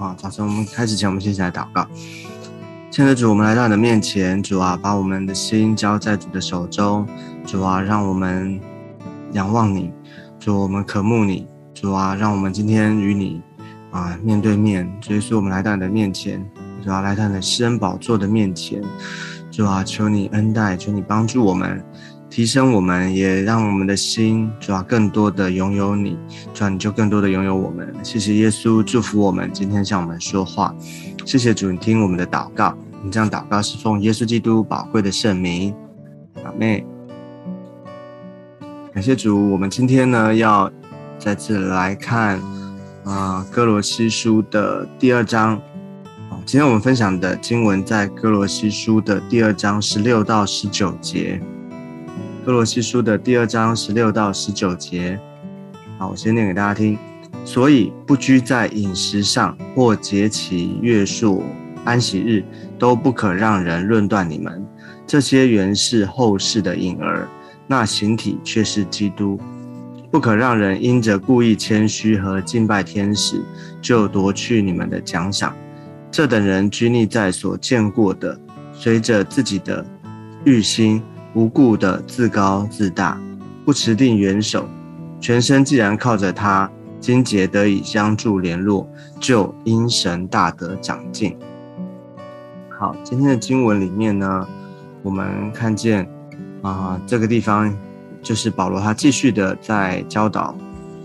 啊，早晨我们开始前，我们先起来祷告。亲爱的主，我们来到你的面前，主啊，把我们的心交在主的手中，主啊，让我们仰望你，主，我们渴慕你，主啊，让我们今天与你啊面对面。所以，我们来到你的面前，主啊，来到你的施恩宝座的面前，主啊，求你恩待，求你帮助我们。提升我们，也让我们的心主要更多的拥有你，主要你就更多的拥有我们。谢谢耶稣祝福我们，今天向我们说话。谢谢主，你听我们的祷告。你这样祷告是奉耶稣基督宝贵的圣名，阿妹。感谢主，我们今天呢要再次来看啊哥罗西书的第二章。今天我们分享的经文在哥罗西书的第二章十六到十九节。哥罗西书的第二章十六到十九节，好，我先念给大家听。所以不拘在饮食上，或节期、月数、安息日，都不可让人论断你们。这些原是后世的影儿，那形体却是基督。不可让人因着故意谦虚和敬拜天使，就夺去你们的奖赏。这等人拘泥在所见过的，随着自己的欲心。无故的自高自大，不持定元首，全身既然靠着他，筋节得以相助联络，就因神大得长进。好，今天的经文里面呢，我们看见啊，这个地方就是保罗他继续的在教导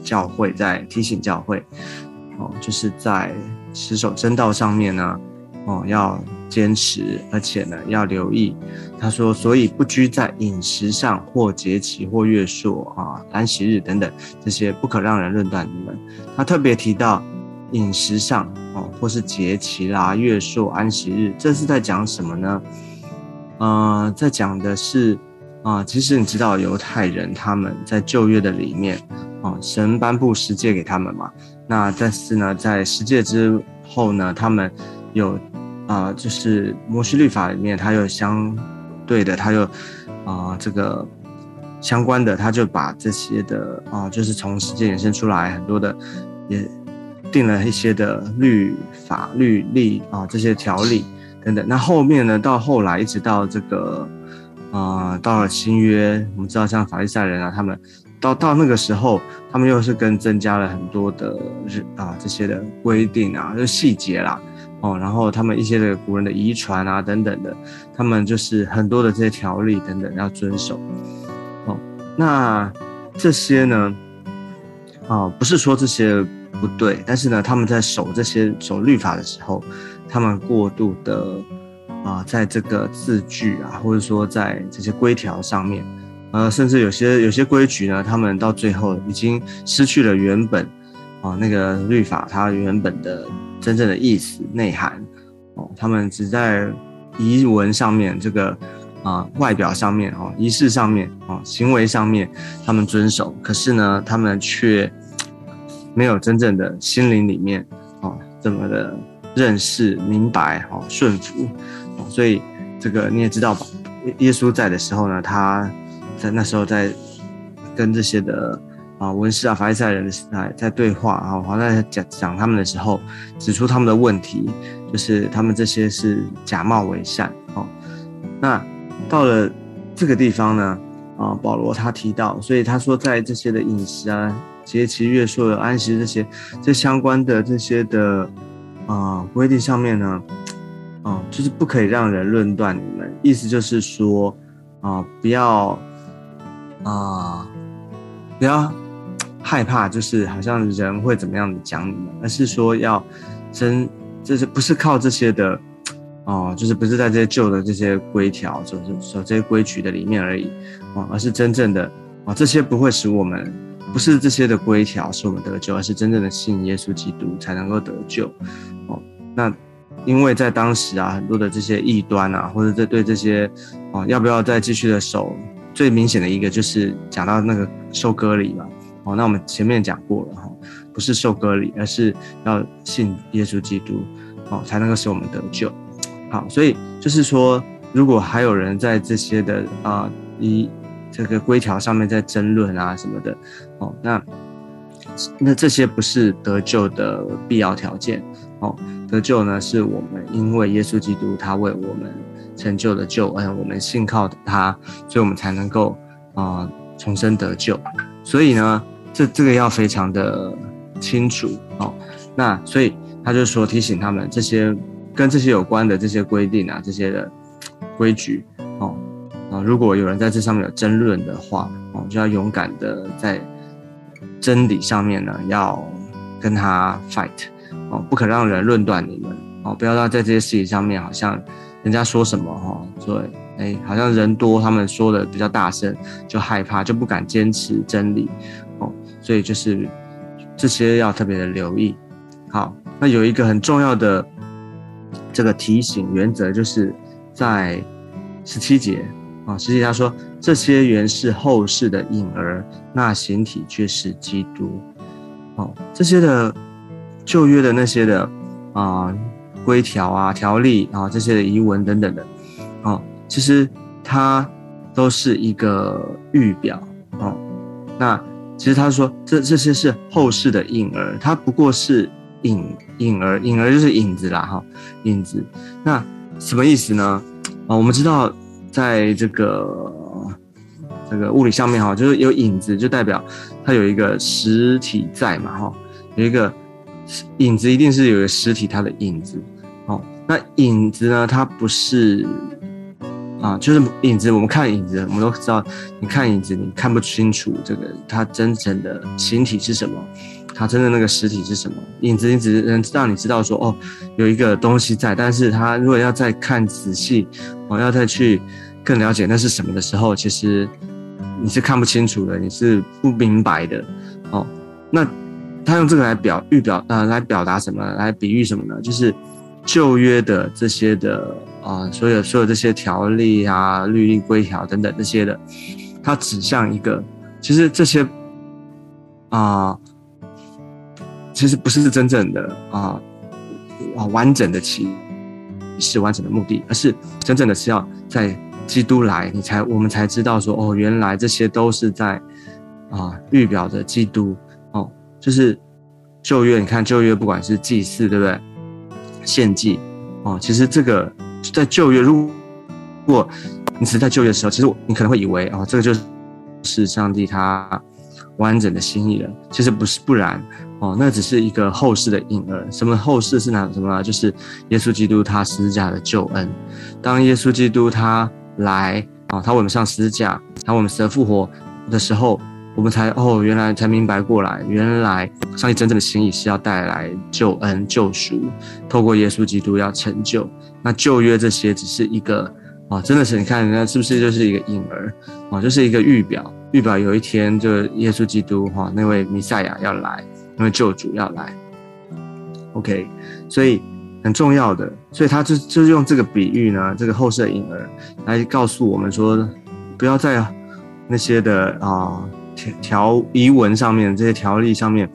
教会，在提醒教会，哦，就是在持守真道上面呢，哦，要。坚持，而且呢要留意。他说，所以不拘在饮食上，或节期，或月数啊、安息日等等这些，不可让人论断你们。他特别提到饮食上哦，或是节期啦、月数、安息日，这是在讲什么呢？呃，在讲的是啊，其实你知道犹太人他们在旧约的里面啊，神颁布十诫给他们嘛。那但是呢，在十诫之后呢，他们有。啊，就是摩西律法里面，它有相对的，它有啊这个相关的，它就把这些的啊，就是从实践衍生出来很多的，也定了一些的律法律例啊这些条例等等。那后面呢，到后来一直到这个啊到了新约，我们知道像法利赛人啊，他们到到那个时候，他们又是更增加了很多的日啊这些的规定啊，就细节啦。哦，然后他们一些的古人的遗传啊等等的，他们就是很多的这些条例等等要遵守。哦，那这些呢，啊，不是说这些不对，但是呢，他们在守这些守律法的时候，他们过度的啊，在这个字句啊，或者说在这些规条上面，呃，甚至有些有些规矩呢，他们到最后已经失去了原本啊那个律法它原本的。真正的意思内涵哦，他们只在仪文上面，这个啊外表上面哦，仪式上面哦，行为上面他们遵守，可是呢，他们却没有真正的心灵里面哦这么的认识明白哦顺服哦，所以这个你也知道吧？耶稣在的时候呢，他在那时候在跟这些的。啊，文士啊，法利赛人在在对话啊，好在讲讲他们的时候，指出他们的问题，就是他们这些是假冒伪善。哦，那到了这个地方呢，啊，保罗他提到，所以他说在这些的饮食啊、节期、月数、安息这些这相关的这些的啊规定上面呢，啊，就是不可以让人论断你们，意思就是说啊，不要啊，不要。害怕就是好像人会怎么样的讲你们，而是说要真，就是不是靠这些的哦，就是不是在这些旧的这些规条，就是说这些规矩的里面而已哦，而是真正的啊，这些不会使我们不是这些的规条使我们得救，而是真正的信耶稣基督才能够得救哦。那因为在当时啊，很多的这些异端啊，或者这对这些哦，要不要再继续的守，最明显的一个就是讲到那个收割礼嘛。哦，那我们前面讲过了哈，不是受割礼，而是要信耶稣基督，哦，才能够使我们得救。好，所以就是说，如果还有人在这些的啊，一这个规条上面在争论啊什么的，哦，那那这些不是得救的必要条件哦。得救呢，是我们因为耶稣基督他为我们成就的救恩，我们信靠他，所以我们才能够啊重生得救。所以呢，这这个要非常的清楚哦。那所以他就说提醒他们这些跟这些有关的这些规定啊，这些的规矩哦啊，如果有人在这上面有争论的话哦，就要勇敢的在真理上面呢，要跟他 fight 哦，不可让人论断你们哦，不要让在这些事情上面好像人家说什么哈，对。哎，好像人多，他们说的比较大声，就害怕，就不敢坚持真理，所以就是这些要特别的留意。好，那有一个很重要的这个提醒原则，就是在十七节啊，十七他说这些原是后世的影儿，那形体却是基督。哦，这些的旧约的那些的啊规条啊条例啊这些的遗文等等的，哦。其实它都是一个预表哦。那其实他说这这些是后世的影儿，它不过是影影儿，影儿就是影子啦哈，影子。那什么意思呢？啊，我们知道在这个这个物理上面哈，就是有影子就代表它有一个实体在嘛哈，有一个影子一定是有个实体它的影子哦。那影子呢，它不是。啊，就是影子。我们看影子，我们都知道，你看影子，你看不清楚这个它真正的形体是什么，它真的那个实体是什么。影子，你只能让你知道说，哦，有一个东西在。但是它如果要再看仔细，哦，要再去更了解那是什么的时候，其实你是看不清楚的，你是不明白的。哦，那他用这个来表预表，呃，来表达什么？来比喻什么呢？就是旧约的这些的。啊，所有所有这些条例啊、律例规条等等这些的，它指向一个，其实这些啊，其实不是真正的啊啊完整的起是完整的目的，而是真正的是要在基督来，你才我们才知道说哦，原来这些都是在啊预表的基督哦，就是旧约，你看旧约不管是祭祀对不对，献祭哦，其实这个。在旧约，如果你只是在旧约的时候，其实你可能会以为哦，这个就是上帝他完整的心意了。其实不是，不然哦，那只是一个后世的婴儿。什么后世是哪什么？就是耶稣基督他十字架的救恩。当耶稣基督他来啊，他为我们上十字架，他为我们死而复活的时候。我们才哦，原来才明白过来，原来上帝真正的心意是要带来救恩、救赎，透过耶稣基督要成就。那旧约这些只是一个啊，真的是你看人家是不是就是一个婴儿啊，就是一个预表，预表有一天就耶稣基督哈那位弥赛亚要来，那位救主要来。OK，所以很重要的，所以他就就是用这个比喻呢，这个后世的婴儿来告诉我们说，不要再那些的啊。条遗文上面这些条例上面，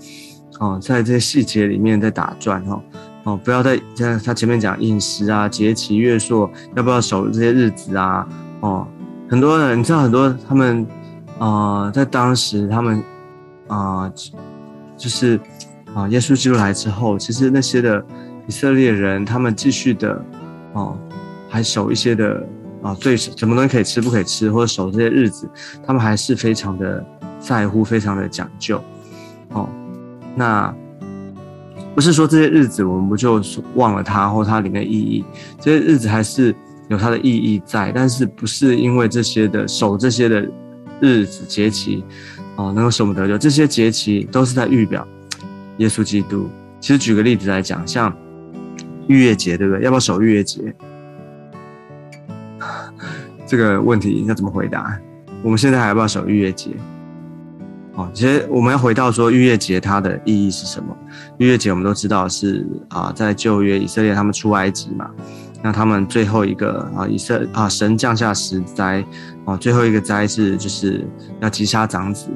哦，在这些细节里面在打转哈，哦，不要再在他前面讲饮食啊、节期、月朔，要不要守这些日子啊？哦，很多人你知道，很多他们啊，在当时他们啊，就是啊，耶稣基督来之后，其实那些的以色列人，他们继续的哦，还守一些的啊，对什么东西可以吃不可以吃，或者守这些日子，他们还是非常的。在乎非常的讲究，哦，那不是说这些日子我们不就忘了它或它里面意义？这些日子还是有它的意义在，但是不是因为这些的守这些的日子节期，哦，能够守得救？这些节期都是在预表 耶稣基督。其实举个例子来讲，像逾越节，对不对？要不要守逾越节？这个问题要怎么回答？我们现在还要不要守逾越节？哦，其实我们要回到说逾越节它的意义是什么？逾越节我们都知道是啊，在旧约以色列他们出埃及嘛，那他们最后一个啊，以色啊神降下十灾，啊，最后一个灾是就是要击杀长子，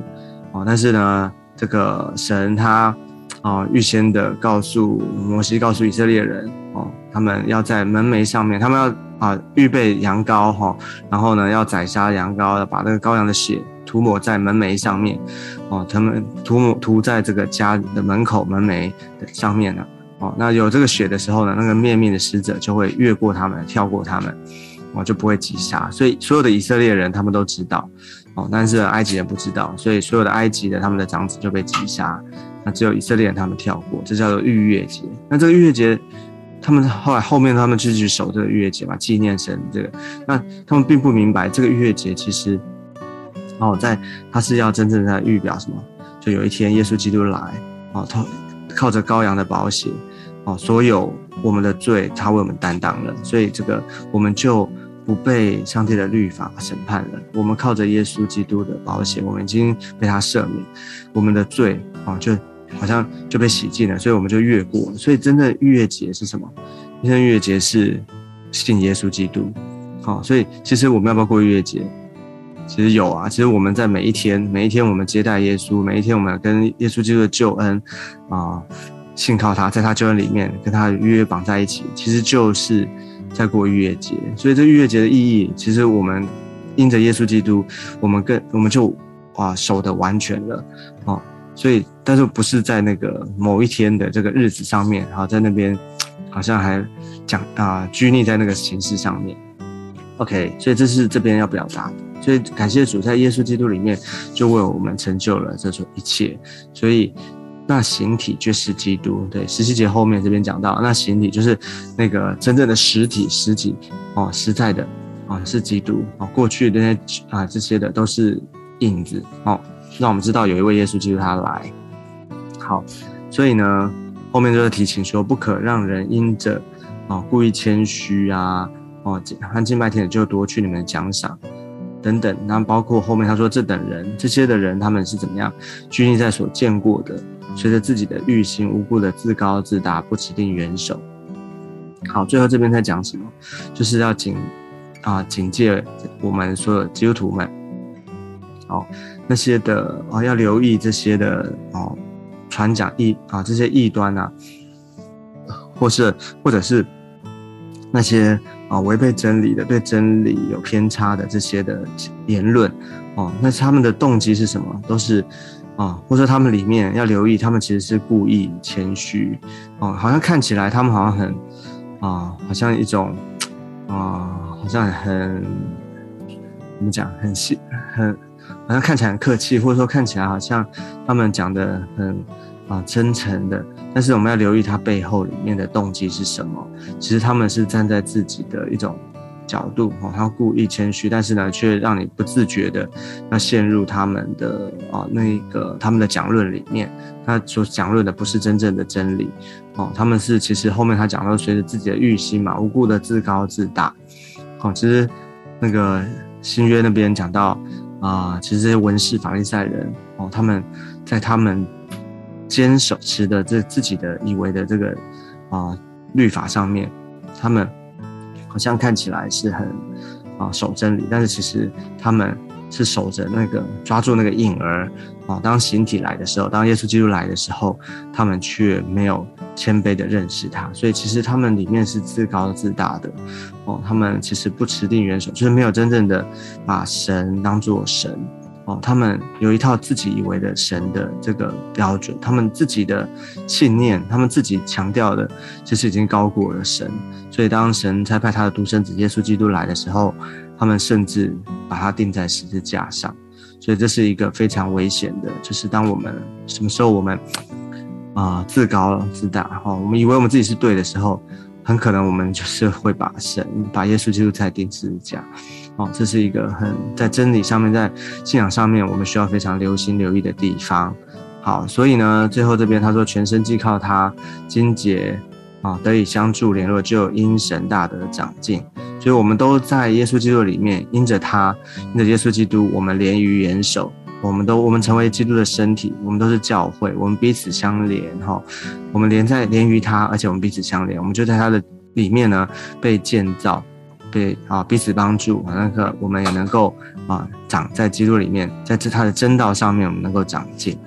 哦，但是呢，这个神他啊预先的告诉摩西，告诉以色列人，哦，他们要在门楣上面，他们要啊预备羊羔哈，然后呢要宰杀羊羔，要把那个羔羊的血。涂抹在门楣上面，哦，他们涂抹涂在这个家的门口门楣的上面呢，哦，那有这个血的时候呢，那个灭命的使者就会越过他们，跳过他们，哦，就不会击杀。所以所有的以色列人他们都知道，哦，但是埃及人不知道，所以所有的埃及的他们的长子就被击杀，那只有以色列人他们跳过，这叫做逾越节。那这个逾越节。他们后来后面他们就去守这个逾越节嘛，纪念神这个。那他们并不明白这个逾越节其实，哦，在他是要真正在预表什么？就有一天耶稣基督来，哦，他靠着羔羊的宝血，哦，所有我们的罪他为我们担当了，所以这个我们就不被上帝的律法审判了。我们靠着耶稣基督的宝血，我们已经被他赦免，我们的罪哦就。好像就被洗净了，所以我们就越过了。所以真的逾越节是什么？真正逾越节是信耶稣基督。好，所以其实我们要不要过逾越节？其实有啊。其实我们在每一天，每一天我们接待耶稣，每一天我们跟耶稣基督的救恩啊，信靠他，在他救恩里面跟他约绑在一起，其实就是在过逾越节。所以这逾越节的意义，其实我们因着耶稣基督，我们更我们就啊守的完全了啊。所以，但是不是在那个某一天的这个日子上面，然后在那边好像还讲啊拘泥在那个形式上面。OK，所以这是这边要表达。所以感谢主，在耶稣基督里面就为我们成就了这种一切。所以那形体就是基督。对，十七节后面这边讲到，那形体就是那个真正的实体、实体哦，实在的啊是基督啊。过去那些啊这些的都是影子哦。让我们知道有一位耶稣基督他来，好，所以呢，后面就是提醒说，不可让人因着啊故意谦虚啊，哦，和敬拜天就夺去你们的奖赏等等。然后包括后面他说，这等人这些的人他们是怎么样拘泥在所见过的，随着自己的欲心无故的自高自大，不指定元首。好，最后这边在讲什么？就是要警啊警戒我们所有基督徒们，好。那些的啊，要留意这些的哦，传讲异啊，这些异端啊，或是或者是那些啊违背真理的、对真理有偏差的这些的言论哦，那他们的动机是什么？都是啊，或者他们里面要留意，他们其实是故意谦虚哦，好像看起来他们好像很啊，好像一种啊，好像很怎么讲，很细很。好像看起来很客气，或者说看起来好像他们讲的很啊真诚的，但是我们要留意他背后里面的动机是什么。其实他们是站在自己的一种角度哦，他故意谦虚，但是呢，却让你不自觉的要陷入他们的啊那个他们的讲论里面。他所讲论的不是真正的真理哦，他们是其实后面他讲到随着自己的欲心嘛，无故的自高自大。哦，其实那个新约那边讲到。啊，其实这些文士、法利赛人哦，他们在他们坚守持的这自己的以为的这个啊律法上面，他们好像看起来是很啊守真理，但是其实他们是守着那个抓住那个婴儿啊，当形体来的时候，当耶稣基督来的时候，他们却没有谦卑的认识他，所以其实他们里面是自高自大的。哦，他们其实不持定元首，就是没有真正的把神当做神。哦，他们有一套自己以为的神的这个标准，他们自己的信念，他们自己强调的，其实已经高过了神。所以当神差派他的独生子耶稣基督来的时候，他们甚至把他钉在十字架上。所以这是一个非常危险的，就是当我们什么时候我们啊自高自大，哈，我们以为我们自己是对的时候。很可能我们就是会把神、把耶稣基督在钉十字架，哦，这是一个很在真理上面、在信仰上面，我们需要非常留心留意的地方。好，所以呢，最后这边他说，全身既靠他，金节啊得以相助联络，就有因神大的长进。所以，我们都在耶稣基督里面，因着他，因着耶稣基督，我们连于元首。我们都，我们成为基督的身体，我们都是教会，我们彼此相连，哈，我们连在连于他，而且我们彼此相连，我们就在他的里面呢，被建造，对啊彼此帮助，那个我们也能够啊长在基督里面，在这他的真道上面，我们能够长进。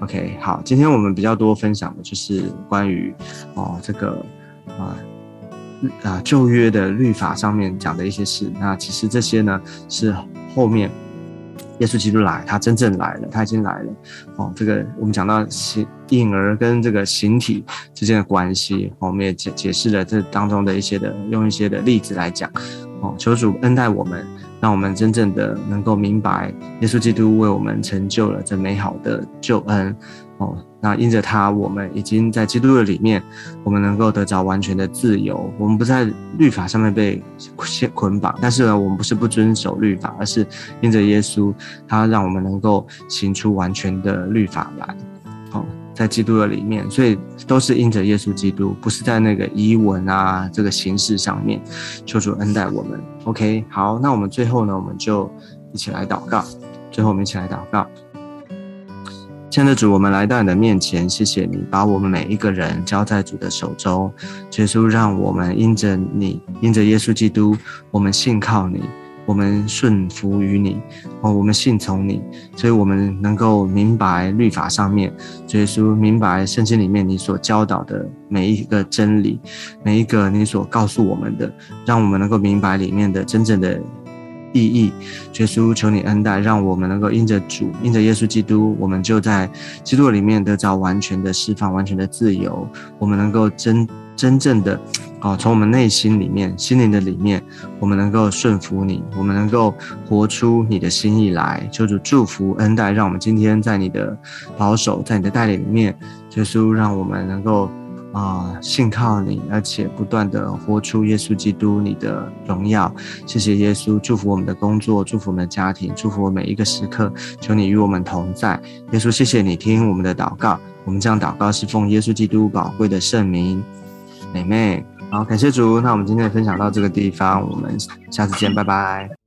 OK，好，今天我们比较多分享的就是关于哦这个啊啊旧约的律法上面讲的一些事，那其实这些呢是后面。耶稣基督来，他真正来了，他已经来了。哦，这个我们讲到形婴儿跟这个形体之间的关系，我们也解解释了这当中的一些的，用一些的例子来讲。哦，求主恩待我们，让我们真正的能够明白耶稣基督为我们成就了这美好的救恩。哦，那因着他，我们已经在基督的里面，我们能够得着完全的自由。我们不在律法上面被捆捆绑，但是呢，我们不是不遵守律法，而是因着耶稣，他让我们能够行出完全的律法来。哦，在基督的里面，所以都是因着耶稣基督，不是在那个遗文啊这个形式上面。求主恩待我们。OK，好，那我们最后呢，我们就一起来祷告。最后，我们一起来祷告。亲爱的主，我们来到你的面前，谢谢你把我们每一个人交在主的手中。耶稣，让我们因着你，因着耶稣基督，我们信靠你，我们顺服于你，哦，我们信从你，所以我们能够明白律法上面，耶稣明白圣经里面你所教导的每一个真理，每一个你所告诉我们的，让我们能够明白里面的真正的。意义，耶稣求你恩待，让我们能够因着主，因着耶稣基督，我们就在基督里面得着完全的释放，完全的自由。我们能够真真正的，哦，从我们内心里面、心灵的里面，我们能够顺服你，我们能够活出你的心意来。求主祝福恩待，让我们今天在你的保守，在你的带领里面，耶稣让我们能够。啊，信靠你，而且不断的活出耶稣基督你的荣耀。谢谢耶稣，祝福我们的工作，祝福我们的家庭，祝福我每一个时刻。求你与我们同在，耶稣，谢谢你听我们的祷告。我们这样祷告是奉耶稣基督宝贵的圣名，美妹。好，感谢主。那我们今天的分享到这个地方，我们下次见，拜拜。